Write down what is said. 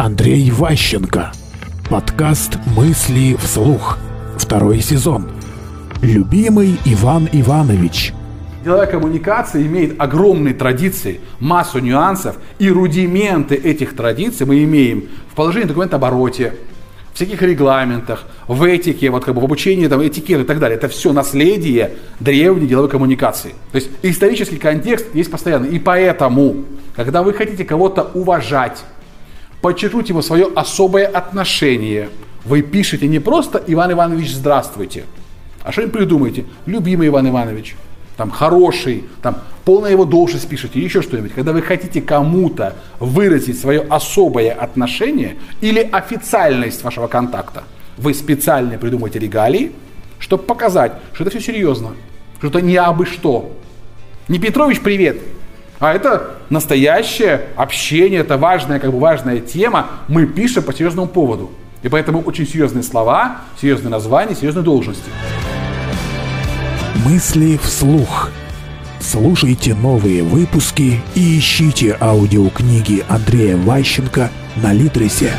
Андрей Ващенко. Подкаст «Мысли вслух». Второй сезон. Любимый Иван Иванович. Деловая коммуникация имеет огромные традиции, массу нюансов, и рудименты этих традиций мы имеем в положении документа обороте, в всяких регламентах, в этике, вот как бы в обучении там, этикета и так далее. Это все наследие древней деловой коммуникации. То есть исторический контекст есть постоянно. И поэтому, когда вы хотите кого-то уважать, подчеркнуть ему свое особое отношение. Вы пишете не просто «Иван Иванович, здравствуйте», а что-нибудь придумаете. «Любимый Иван Иванович», там «Хороший», там «Полная его должность» пишете, еще что-нибудь. Когда вы хотите кому-то выразить свое особое отношение или официальность вашего контакта, вы специально придумаете регалии, чтобы показать, что это все серьезно, что это не абы что. Не Петрович, привет, а это настоящее общение, это важная, как бы важная тема. Мы пишем по серьезному поводу. И поэтому очень серьезные слова, серьезные названия, серьезные должности. Мысли вслух. Слушайте новые выпуски и ищите аудиокниги Андрея Ващенко на Литресе.